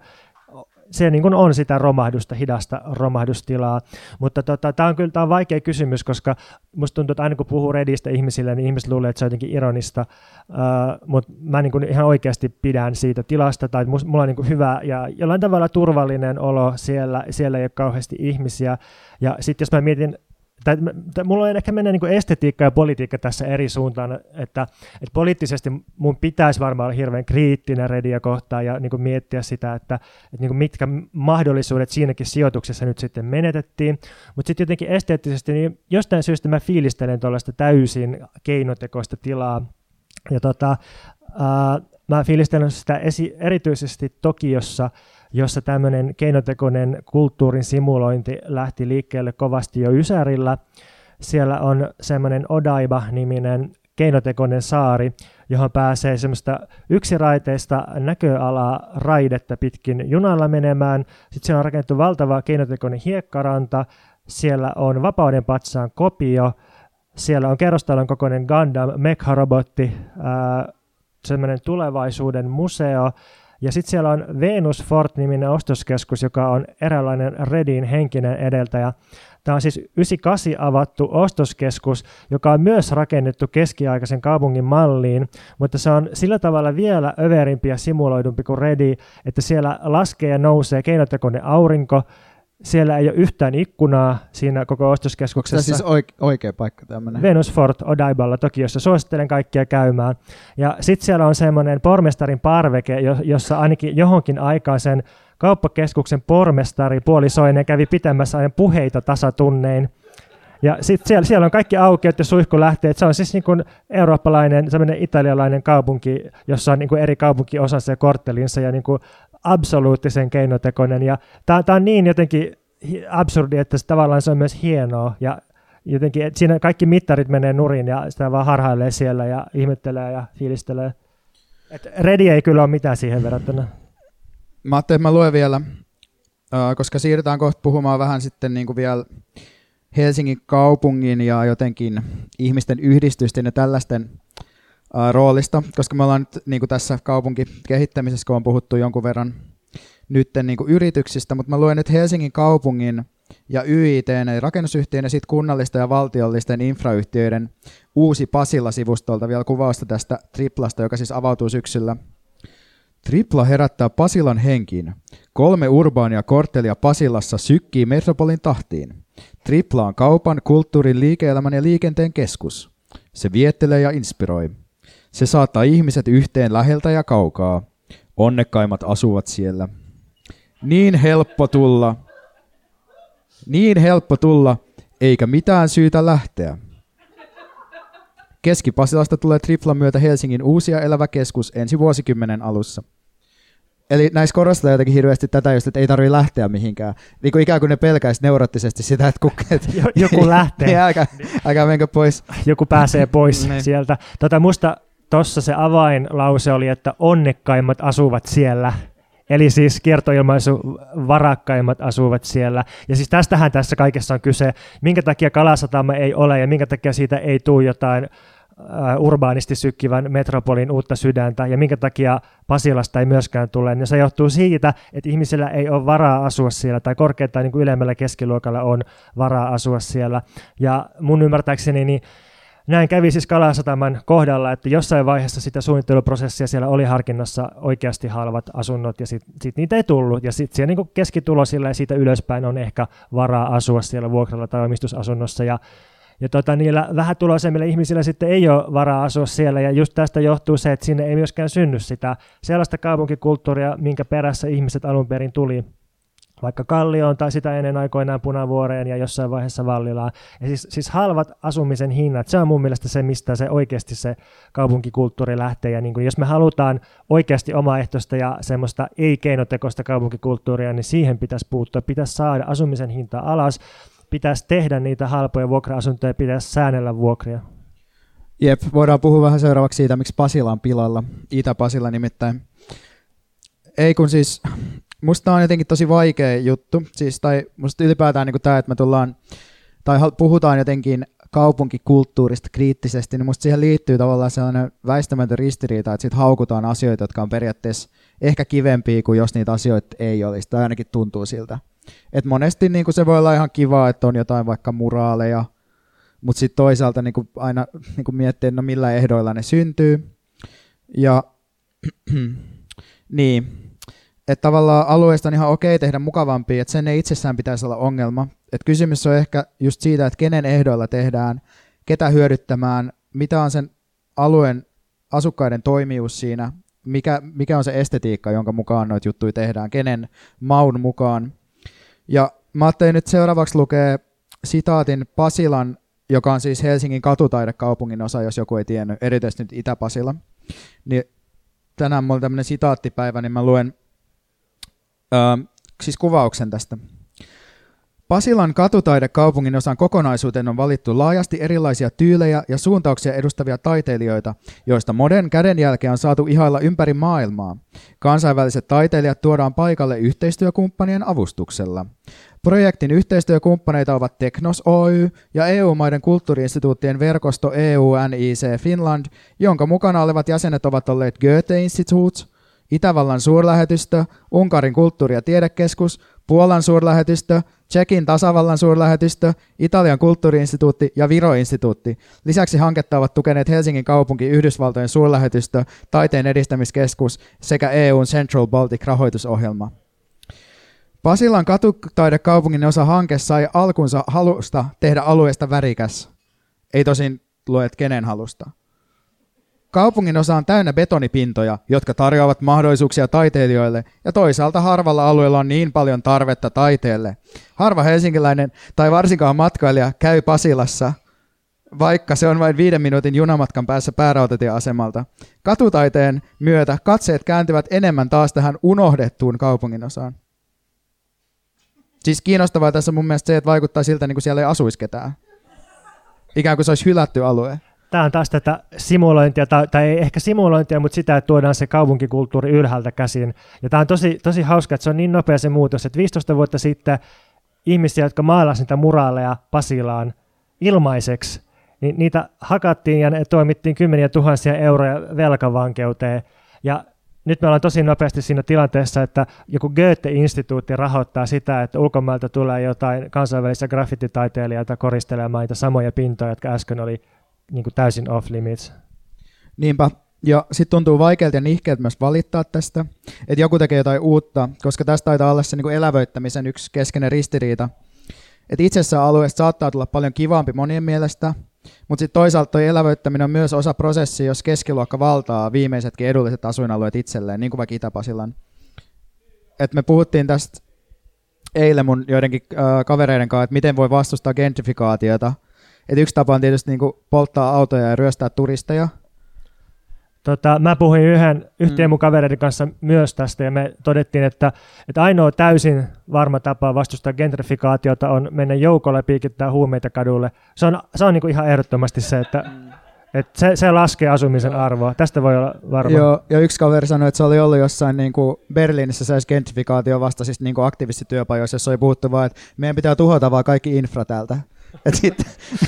se niin kuin on sitä romahdusta, hidasta romahdustilaa. Mutta tota, tämä on kyllä tää on vaikea kysymys, koska musta tuntuu, että aina kun puhuu Redistä ihmisille, niin ihmiset luulee, että se on jotenkin ironista, uh, mutta mä niin kuin ihan oikeasti pidän siitä tilasta, tai mulla on niin kuin hyvä ja jollain tavalla turvallinen olo siellä, siellä ei ole kauheasti ihmisiä. Ja sitten jos mä mietin tai, tai mulla ehkä mennä niin estetiikka ja politiikka tässä eri suuntaan, että, että poliittisesti mun pitäisi varmaan olla hirveän kriittinen redia kohtaan ja niin miettiä sitä, että, että niin mitkä mahdollisuudet siinäkin sijoituksessa nyt sitten menetettiin, mutta sitten jotenkin esteettisesti, niin jostain syystä mä fiilistelen tuollaista täysin keinotekoista tilaa, ja tota, ää, mä fiilistelen sitä esi- erityisesti Tokiossa, jossa tämmöinen keinotekoinen kulttuurin simulointi lähti liikkeelle kovasti jo Ysärillä. Siellä on semmoinen Odaiba-niminen keinotekoinen saari, johon pääsee semmoista yksiraiteista näköalaa raidetta pitkin junalla menemään. Sitten siellä on rakennettu valtava keinotekoinen hiekkaranta, siellä on Vapauden patsaan kopio, siellä on kerrostalon kokoinen Gundam Mecha-robotti, semmoinen tulevaisuuden museo, ja sitten siellä on Venus Fort-niminen ostoskeskus, joka on eräänlainen Redin henkinen edeltäjä. Tämä on siis 98 avattu ostoskeskus, joka on myös rakennettu keskiaikaisen kaupungin malliin, mutta se on sillä tavalla vielä överimpi ja simuloidumpi kuin Redi, että siellä laskee ja nousee keinotekoinen aurinko, siellä ei ole yhtään ikkunaa siinä koko ostoskeskuksessa. Tämä siis oike- oikea paikka tämmöinen. Venus Fort Odaiballa Tokiossa. Suosittelen kaikkia käymään. Ja sitten siellä on semmoinen pormestarin parveke, jossa ainakin johonkin aikaan sen kauppakeskuksen pormestari puolisoinen kävi pitämässä aina puheita tasatunnein. Ja sitten siellä, siellä on kaikki aukeut ja suihkulähteet. Se on siis niin kuin eurooppalainen, semmoinen italialainen kaupunki, jossa on niin kuin eri kaupunkiosansa ja korttelinsa ja niin kuin absoluuttisen keinotekoinen. Ja tämä on niin jotenkin absurdi, että se, tavallaan se on myös hienoa. Ja jotenkin, että siinä kaikki mittarit menee nurin ja sitä vaan harhailee siellä ja ihmettelee ja fiilistelee. Et Redi ei kyllä ole mitään siihen verrattuna. Mä ajattelin, että mä luen vielä, koska siirrytään kohta puhumaan vähän sitten niin kuin vielä Helsingin kaupungin ja jotenkin ihmisten yhdistysten ja tällaisten roolista, koska me ollaan nyt niin kuin tässä kaupunkikehittämisessä, kun on puhuttu jonkun verran nytten niin kuin yrityksistä, mutta mä luen nyt Helsingin kaupungin ja YIT, eli rakennusyhtiöiden ja sitten kunnallisten ja valtiollisten infrayhtiöiden uusi Pasilla-sivustolta vielä kuvausta tästä triplasta, joka siis avautuu syksyllä. Tripla herättää Pasilan henkiin. Kolme urbaania korttelia Pasilassa sykkii metropolin tahtiin. Tripla on kaupan, kulttuurin, liike-elämän ja liikenteen keskus. Se viettelee ja inspiroi. Se saattaa ihmiset yhteen läheltä ja kaukaa. Onnekkaimmat asuvat siellä. Niin helppo tulla. Niin helppo tulla, eikä mitään syytä lähteä. Keski-Pasilasta tulee Triplan myötä Helsingin uusia elävä keskus ensi vuosikymmenen alussa. Eli näissä korostetaan jotenkin hirveästi tätä just, että ei tarvitse lähteä mihinkään. Niin kuin ikään kuin ne pelkäisi neuroottisesti sitä, että kukkeet... Joku [laughs] lähtee. niin, älkää, älkää menkö pois. Joku pääsee pois niin. sieltä. Tota, musta Tuossa se avainlause oli, että onnekkaimmat asuvat siellä. Eli siis kiertoilmaisu varakkaimmat asuvat siellä. Ja siis tästähän tässä kaikessa on kyse, minkä takia Kalasatama ei ole ja minkä takia siitä ei tule jotain urbaanisti sykkivän metropolin uutta sydäntä ja minkä takia Pasilasta ei myöskään tule, niin se johtuu siitä, että ihmisillä ei ole varaa asua siellä tai korkeintaan niin kuin ylemmällä keskiluokalla on varaa asua siellä. Ja mun ymmärtääkseni niin näin kävi siis Kalasataman kohdalla, että jossain vaiheessa sitä suunnitteluprosessia siellä oli harkinnassa oikeasti halvat asunnot ja sitten sit niitä ei tullut. Ja sitten siellä niin keskitulosilla ja siitä ylöspäin on ehkä varaa asua siellä vuokralla tai omistusasunnossa. Ja, ja tota, niillä vähätuloisemmilla ihmisillä sitten ei ole varaa asua siellä ja just tästä johtuu se, että sinne ei myöskään synny sitä sellaista kaupunkikulttuuria, minkä perässä ihmiset alun perin tuli vaikka Kallioon tai sitä ennen aikoinaan Punavuoreen ja jossain vaiheessa Vallilaan. Ja siis, siis halvat asumisen hinnat, se on mun mielestä se, mistä se oikeasti se kaupunkikulttuuri lähtee. Ja niin kuin, jos me halutaan oikeasti omaehtoista ja semmoista ei-keinotekoista kaupunkikulttuuria, niin siihen pitäisi puuttua. Pitäisi saada asumisen hinta alas, pitäisi tehdä niitä halpoja vuokra-asuntoja, pitäisi säännellä vuokria. Jep, voidaan puhua vähän seuraavaksi siitä, miksi Pasila on pilalla. Itä-Pasila nimittäin. Ei kun siis musta on jotenkin tosi vaikea juttu, siis, tai musta ylipäätään niin tämä, että me tullaan, tai puhutaan jotenkin kaupunkikulttuurista kriittisesti, niin musta siihen liittyy tavallaan sellainen väistämätön ristiriita, että sitten haukutaan asioita, jotka on periaatteessa ehkä kivempiä kuin jos niitä asioita ei olisi, tai ainakin tuntuu siltä. Et monesti niin se voi olla ihan kiva, että on jotain vaikka muraaleja, mutta sitten toisaalta niin aina niin miettii, että no millä ehdoilla ne syntyy. Ja [clears throat] niin, että tavallaan alueesta on ihan okei tehdä mukavampia, että sen ei itsessään pitäisi olla ongelma. Et kysymys on ehkä just siitä, että kenen ehdoilla tehdään, ketä hyödyttämään, mitä on sen alueen asukkaiden toimijuus siinä, mikä, mikä on se estetiikka, jonka mukaan noita juttuja tehdään, kenen maun mukaan. Ja mä ajattelin nyt seuraavaksi lukea sitaatin Pasilan, joka on siis Helsingin katutaidekaupungin osa, jos joku ei tiennyt, erityisesti nyt Itä-Pasila. Niin tänään mulla on tämmöinen sitaattipäivä, niin mä luen öö, siis kuvauksen tästä. Pasilan katutaidekaupungin osan kokonaisuuteen on valittu laajasti erilaisia tyylejä ja suuntauksia edustavia taiteilijoita, joista moden kädenjälkeä on saatu ihailla ympäri maailmaa. Kansainväliset taiteilijat tuodaan paikalle yhteistyökumppanien avustuksella. Projektin yhteistyökumppaneita ovat Teknos Oy ja EU-maiden kulttuuriinstituuttien verkosto EUNIC Finland, jonka mukana olevat jäsenet ovat olleet Goethe Institute, Itävallan suurlähetystö, Unkarin kulttuuri- ja tiedekeskus, Puolan suurlähetystö, Tsekin tasavallan suurlähetystö, Italian kulttuuriinstituutti ja Viro-instituutti. Lisäksi hanketta ovat tukeneet Helsingin kaupunki, Yhdysvaltojen suurlähetystö, Taiteen edistämiskeskus sekä EUn Central Baltic rahoitusohjelma. Pasilan katutaidekaupungin osa hanke sai alkunsa halusta tehdä alueesta värikäs. Ei tosin luet kenen halusta. Kaupungin osa on täynnä betonipintoja, jotka tarjoavat mahdollisuuksia taiteilijoille, ja toisaalta harvalla alueella on niin paljon tarvetta taiteelle. Harva helsinkiläinen tai varsinkaan matkailija käy Pasilassa, vaikka se on vain viiden minuutin junamatkan päässä päärautatieasemalta. Katutaiteen myötä katseet kääntyvät enemmän taas tähän unohdettuun kaupungin osaan. Siis kiinnostavaa tässä on mun mielestä se, että vaikuttaa siltä, niin kuin siellä ei asuisi ketään. Ikään kuin se olisi hylätty alue tämä on taas tätä simulointia, tai, tai ei ehkä simulointia, mutta sitä, että tuodaan se kaupunkikulttuuri ylhäältä käsin. Ja tämä on tosi, tosi hauska, että se on niin nopea se muutos, että 15 vuotta sitten ihmisiä, jotka maalasivat niitä muraaleja Pasilaan ilmaiseksi, niin niitä hakattiin ja ne toimittiin kymmeniä tuhansia euroja velkavankeuteen. Ja nyt me ollaan tosi nopeasti siinä tilanteessa, että joku Goethe-instituutti rahoittaa sitä, että ulkomailta tulee jotain kansainvälisiä graffititaiteilijoita koristelemaan niitä samoja pintoja, jotka äsken oli niin kuin täysin off limits. Niinpä, ja sitten tuntuu vaikealta ja nihkeältä myös valittaa tästä, että joku tekee jotain uutta, koska tästä taitaa olla se niin elävöittämisen yksi keskeinen ristiriita. Että itsessään alueesta saattaa tulla paljon kivampi monien mielestä, mutta sitten toisaalta tuo elävöittäminen on myös osa prosessia, jos keskiluokka valtaa viimeisetkin edulliset asuinalueet itselleen, niin kuin vaikka Itä-Pasilan. Et me puhuttiin tästä eilen mun joidenkin äh, kavereiden kanssa, että miten voi vastustaa gentrifikaatiota – et yksi tapa on tietysti niin polttaa autoja ja ryöstää turisteja. Tota, mä puhuin yhden yhteen mm. mun kavereiden kanssa myös tästä ja me todettiin, että, että ainoa täysin varma tapa vastustaa gentrifikaatiota on mennä joukolle ja piikittää huumeita kadulle. Se on, se on niin kuin ihan ehdottomasti se, että mm. Et se, se laskee asumisen arvoa. Tästä voi olla varma. Joo, ja yksi kaveri sanoi, että se oli ollut jossain niin kuin Berliinissä se gentrifikaatio vastaisista niin aktivistityöpajoissa, jossa oli puhuttu vaan, että meidän pitää tuhota vaan kaikki infra täältä. [laughs] Et sitten,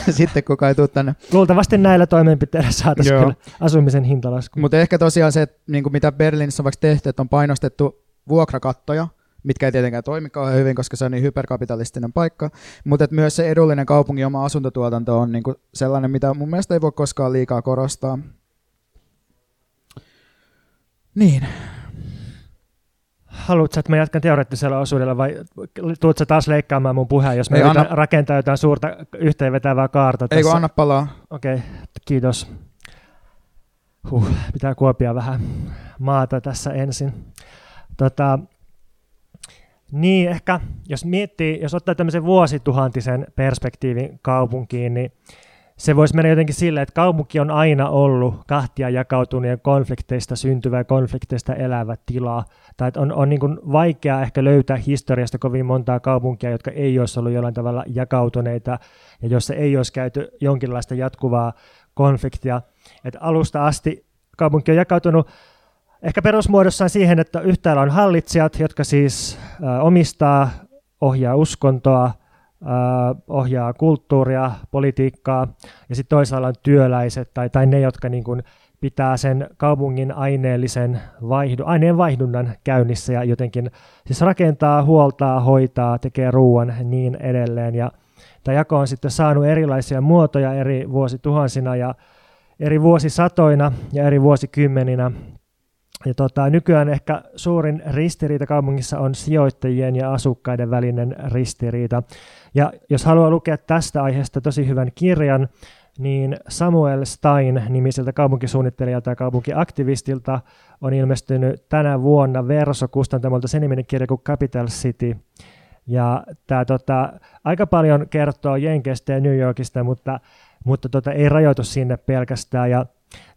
sitten kuka ei tule tänne. Luultavasti näillä toimenpiteillä saataisiin kyllä asumisen hintalasku. Mutta ehkä tosiaan se, että niin kuin mitä Berliinissä on vaikka tehty, että on painostettu vuokrakattoja, mitkä ei tietenkään toimi kauhean hyvin, koska se on niin hyperkapitalistinen paikka, mutta myös se edullinen kaupungin oma asuntotuotanto on niin kuin sellainen, mitä mun mielestä ei voi koskaan liikaa korostaa. Niin, haluatko, että mä jatkan teoreettisella osuudella vai tuutko taas leikkaamaan mun puheen, jos me anna... rakentaa jotain suurta yhteenvetävää kaarta tässä? Eikö anna palaa? Okei, okay, kiitos. Huh, pitää kuopia vähän maata tässä ensin. Tota, niin, ehkä jos miettii, jos ottaa tämmöisen vuosituhantisen perspektiivin kaupunkiin, niin se voisi mennä jotenkin silleen, että kaupunki on aina ollut kahtia jakautuneen konflikteista syntyvä ja konflikteista elävä tila. Tai että on, on niin vaikea ehkä löytää historiasta kovin montaa kaupunkia, jotka ei olisi ollut jollain tavalla jakautuneita ja jossa ei olisi käyty jonkinlaista jatkuvaa konfliktia. Että alusta asti kaupunki on jakautunut ehkä perusmuodossaan siihen, että yhtäällä on hallitsijat, jotka siis omistaa, ohjaa uskontoa, ohjaa kulttuuria, politiikkaa, ja sitten toisaalla on työläiset tai, tai ne, jotka niin kuin pitää sen kaupungin aineellisen vaihdu, aineen vaihdunnan käynnissä ja jotenkin siis rakentaa, huoltaa, hoitaa, tekee ruoan niin edelleen. Ja tämä jako on sitten saanut erilaisia muotoja eri vuosituhansina ja eri vuosisatoina ja eri vuosikymmeninä. Ja tota, nykyään ehkä suurin ristiriita kaupungissa on sijoittajien ja asukkaiden välinen ristiriita. Ja jos haluaa lukea tästä aiheesta tosi hyvän kirjan, niin Samuel Stein nimiseltä kaupunkisuunnittelijalta ja kaupunkiaktivistilta on ilmestynyt tänä vuonna Verso kustantamolta sen niminen kirja kuin Capital City. Ja tämä tota, aika paljon kertoo Jenkeistä ja New Yorkista, mutta, mutta tota, ei rajoitu sinne pelkästään. Ja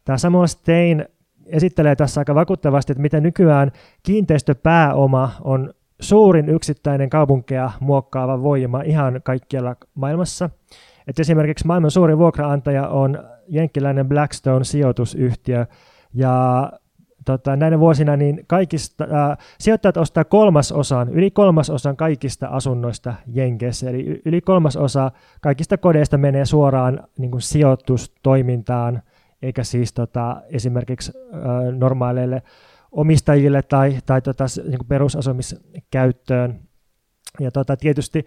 tämä Samuel Stein esittelee tässä aika vakuuttavasti, että miten nykyään kiinteistöpääoma on suurin yksittäinen kaupunkeja muokkaava voima ihan kaikkialla maailmassa. Et esimerkiksi maailman suurin vuokraantaja on jenkkiläinen Blackstone sijoitusyhtiö, ja tota, näinä vuosina niin kaikista, äh, sijoittajat ostaa kolmasosan, yli kolmasosan kaikista asunnoista Jenkeissä, eli yli kolmasosa kaikista kodeista menee suoraan niin kuin sijoitustoimintaan, eikä siis tota, esimerkiksi äh, normaaleille omistajille tai, tai tota, niin perusasumiskäyttöön. Ja tota, tietysti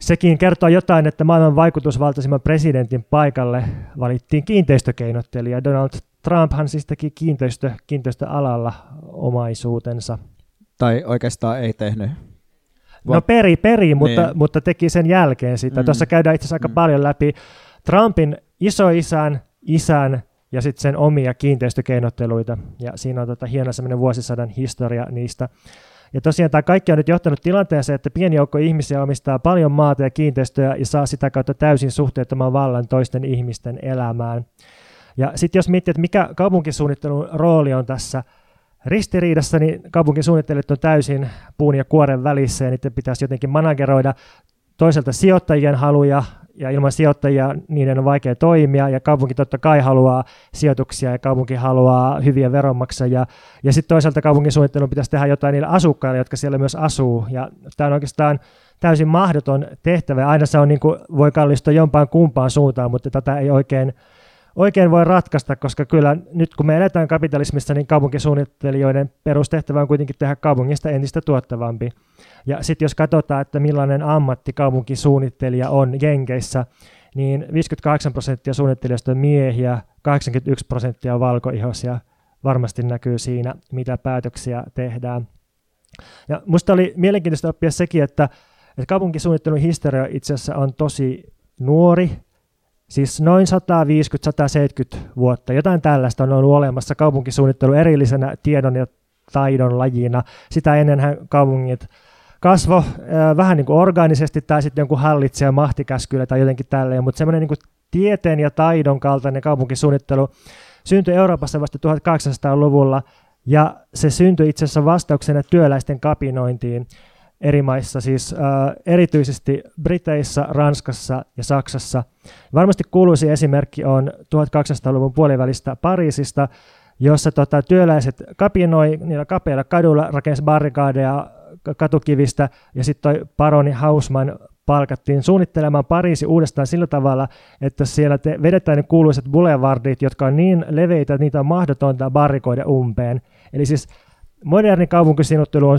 sekin kertoo jotain, että maailman vaikutusvaltaisimman presidentin paikalle valittiin kiinteistökeinottelija. Donald Trumphan siis teki kiinteistö, kiinteistöalalla omaisuutensa. Tai oikeastaan ei tehnyt. No peri, peri mutta, niin. mutta teki sen jälkeen sitä. Mm. Tuossa käydään itse asiassa aika mm. paljon läpi Trumpin isoisän, isän ja sitten sen omia kiinteistökeinotteluita. Ja siinä on tota hieno semmoinen vuosisadan historia niistä. Ja tosiaan tämä kaikki on nyt johtanut tilanteeseen, että pieni joukko ihmisiä omistaa paljon maata ja kiinteistöjä ja saa sitä kautta täysin suhteettoman vallan toisten ihmisten elämään. Ja sitten jos miettii, että mikä kaupunkisuunnittelun rooli on tässä ristiriidassa, niin kaupunkisuunnittelijat on täysin puun ja kuoren välissä ja niiden pitäisi jotenkin manageroida toiselta sijoittajien haluja ja ilman sijoittajia niiden on vaikea toimia, ja kaupunki totta kai haluaa sijoituksia, ja kaupunki haluaa hyviä veronmaksajia, ja sitten toisaalta kaupungin suunnittelun pitäisi tehdä jotain niille asukkaille, jotka siellä myös asuu, ja tämä on oikeastaan täysin mahdoton tehtävä, aina se on niin kuin, voi kallistua jompaan kumpaan suuntaan, mutta tätä ei oikein, oikein voi ratkaista, koska kyllä nyt kun me eletään kapitalismissa, niin kaupunkisuunnittelijoiden perustehtävä on kuitenkin tehdä kaupungista entistä tuottavampi. Ja sitten jos katsotaan, että millainen ammatti kaupunkisuunnittelija on Jenkeissä, niin 58 prosenttia suunnittelijoista on miehiä, 81 prosenttia on valkoihosia. Varmasti näkyy siinä, mitä päätöksiä tehdään. Ja musta oli mielenkiintoista oppia sekin, että, että kaupunkisuunnittelun historia itse asiassa on tosi nuori, siis noin 150-170 vuotta. Jotain tällaista on ollut olemassa kaupunkisuunnittelu erillisenä tiedon ja taidon lajina. Sitä ennenhän kaupungit kasvo äh, vähän niin kuin organisesti tai sitten jonkun hallitsijan mahtikäskyllä tai jotenkin tälleen, mutta semmoinen niin tieteen ja taidon kaltainen kaupunkisuunnittelu syntyi Euroopassa vasta 1800-luvulla ja se syntyi itse asiassa vastauksena työläisten kapinointiin eri maissa, siis äh, erityisesti Briteissä, Ranskassa ja Saksassa. Varmasti kuuluisi esimerkki on 1800-luvun puolivälistä Pariisista, jossa tota, työläiset kapinoi niillä kapeilla kaduilla, rakensi barrikaadeja katukivistä, ja sitten toi paroni Hausman palkattiin suunnittelemaan Pariisi uudestaan sillä tavalla, että siellä te vedetään ne kuuluisat boulevardit, jotka on niin leveitä, että niitä on mahdotonta barrikoida umpeen. Eli siis moderni kaupunkisuunnittelu on,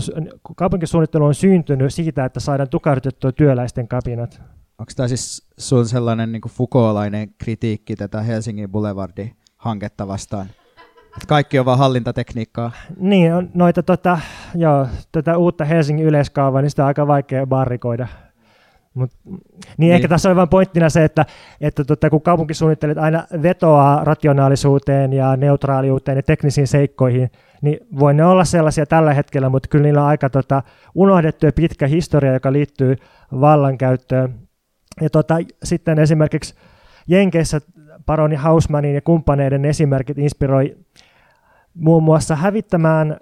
kaupunkisuunnittelu on syntynyt siitä, että saadaan tukahdutettua työläisten kapinat. Onko tämä siis sun sellainen niin Foucaultlainen kritiikki tätä Helsingin Boulevardin-hanketta vastaan? Että kaikki on vaan hallintatekniikkaa. Niin, noita tota, joo, tätä uutta Helsingin yleiskaavaa, niin sitä on aika vaikea barrikoida. Mut, niin, niin, ehkä tässä on vain pointtina se, että, että tota, kun kaupunkisuunnittelijat aina vetoaa rationaalisuuteen ja neutraaliuteen ja teknisiin seikkoihin, niin voi ne olla sellaisia tällä hetkellä, mutta kyllä niillä on aika tota, unohdettu ja pitkä historia, joka liittyy vallankäyttöön. Ja tota, sitten esimerkiksi Jenkeissä paroni Hausmanin ja kumppaneiden esimerkit inspiroi muun muassa hävittämään äh,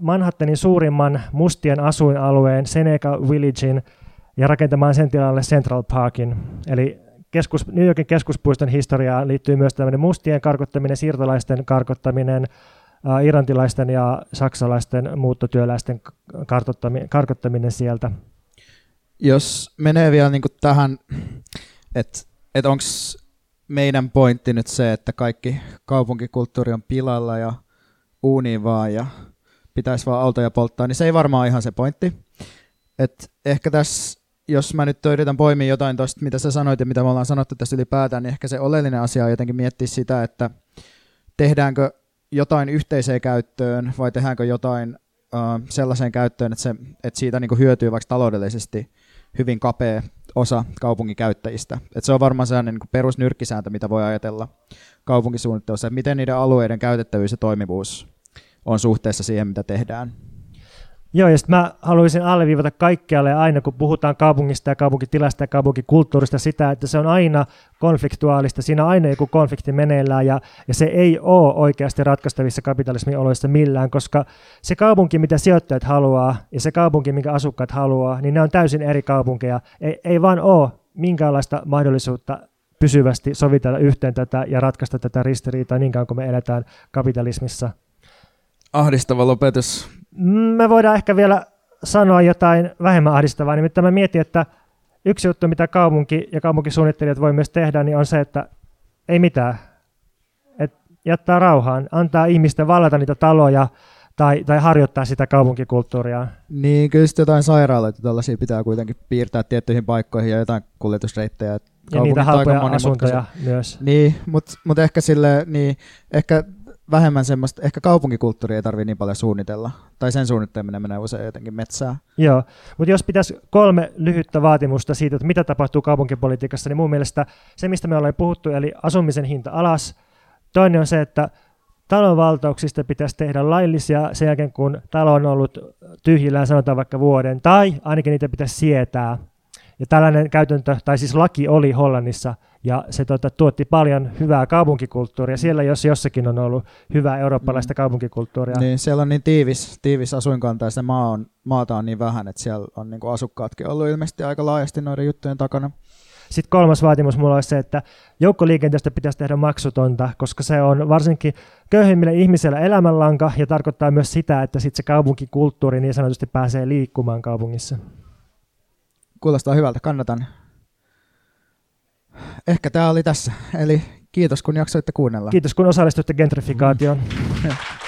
Manhattanin suurimman mustien asuinalueen Seneca Villagein ja rakentamaan sen tilalle Central Parkin. Eli keskus, New Yorkin keskuspuiston historiaan liittyy myös tämmöinen mustien karkottaminen, siirtolaisten karkottaminen, irantilaisten ja saksalaisten muuttotyöläisten karkottaminen, sieltä. Jos menee vielä niin tähän, että et onko meidän pointti nyt se, että kaikki kaupunkikulttuuri on pilalla ja uuniin vaan ja pitäisi vaan autoja polttaa, niin se ei varmaan ihan se pointti. Et ehkä tässä, jos mä nyt yritän poimia jotain tuosta, mitä sä sanoit ja mitä me ollaan sanottu tässä ylipäätään, niin ehkä se oleellinen asia on jotenkin miettiä sitä, että tehdäänkö jotain yhteiseen käyttöön vai tehdäänkö jotain uh, sellaiseen käyttöön, että, se, että siitä niin kuin hyötyy vaikka taloudellisesti hyvin kapea osa kaupungin käyttäjistä. Että se on varmaan sellainen niin perusnyrkkisääntö, mitä voi ajatella kaupunkisuunnittelussa, että miten niiden alueiden käytettävyys ja toimivuus on suhteessa siihen, mitä tehdään. Joo, ja mä haluaisin alleviivata kaikkialle aina, kun puhutaan kaupungista ja kaupunkitilasta ja kaupunkikulttuurista sitä, että se on aina konfliktuaalista, siinä on aina joku konflikti meneillään ja, ja se ei ole oikeasti ratkaistavissa kapitalismin oloissa millään, koska se kaupunki, mitä sijoittajat haluaa ja se kaupunki, minkä asukkaat haluaa, niin ne on täysin eri kaupunkeja. Ei, ei vaan ole minkäänlaista mahdollisuutta pysyvästi sovitella yhteen tätä ja ratkaista tätä ristiriitaa niin kauan kuin me eletään kapitalismissa. Ahdistava lopetus. Me voidaan ehkä vielä sanoa jotain vähemmän ahdistavaa, nimittäin mä mietin, että yksi juttu, mitä kaupunki ja kaupunkisuunnittelijat voi myös tehdä, niin on se, että ei mitään. Et jättää rauhaan, antaa ihmisten vallata niitä taloja tai, tai harjoittaa sitä kaupunkikulttuuria. Niin, kyllä sitten jotain sairaaloita tällaisia pitää kuitenkin piirtää tiettyihin paikkoihin ja jotain kuljetusreittejä. Ja niitä halpoja asuntoja myös. Niin, mutta mut ehkä sille, niin ehkä vähemmän semmoista, ehkä kaupunkikulttuuria ei tarvitse niin paljon suunnitella, tai sen suunnitteleminen menee usein jotenkin metsään. Joo, mutta jos pitäisi kolme lyhyttä vaatimusta siitä, että mitä tapahtuu kaupunkipolitiikassa, niin mun mielestä se, mistä me ollaan puhuttu, eli asumisen hinta alas, toinen on se, että talonvaltauksista pitäisi tehdä laillisia sen jälkeen, kun talo on ollut tyhjillään, sanotaan vaikka vuoden, tai ainakin niitä pitäisi sietää. Ja tällainen käytäntö, tai siis laki oli Hollannissa ja se tota, tuotti paljon hyvää kaupunkikulttuuria. Siellä jos jossakin on ollut hyvää eurooppalaista mm. kaupunkikulttuuria. Niin, siellä on niin tiivis, tiivis asuinkanta ja se maa on, maata on niin vähän, että siellä on niin kuin asukkaatkin ollut ilmeisesti aika laajasti noiden juttujen takana. Sitten kolmas vaatimus mulla olisi se, että joukkoliikenteestä pitäisi tehdä maksutonta, koska se on varsinkin köyhimmille ihmisille elämänlanka ja tarkoittaa myös sitä, että sitten se kaupunkikulttuuri niin sanotusti pääsee liikkumaan kaupungissa. Kuulostaa hyvältä, kannatan ehkä tämä oli tässä. Eli kiitos kun jaksoitte kuunnella. Kiitos kun osallistuitte gentrifikaatioon. [laughs]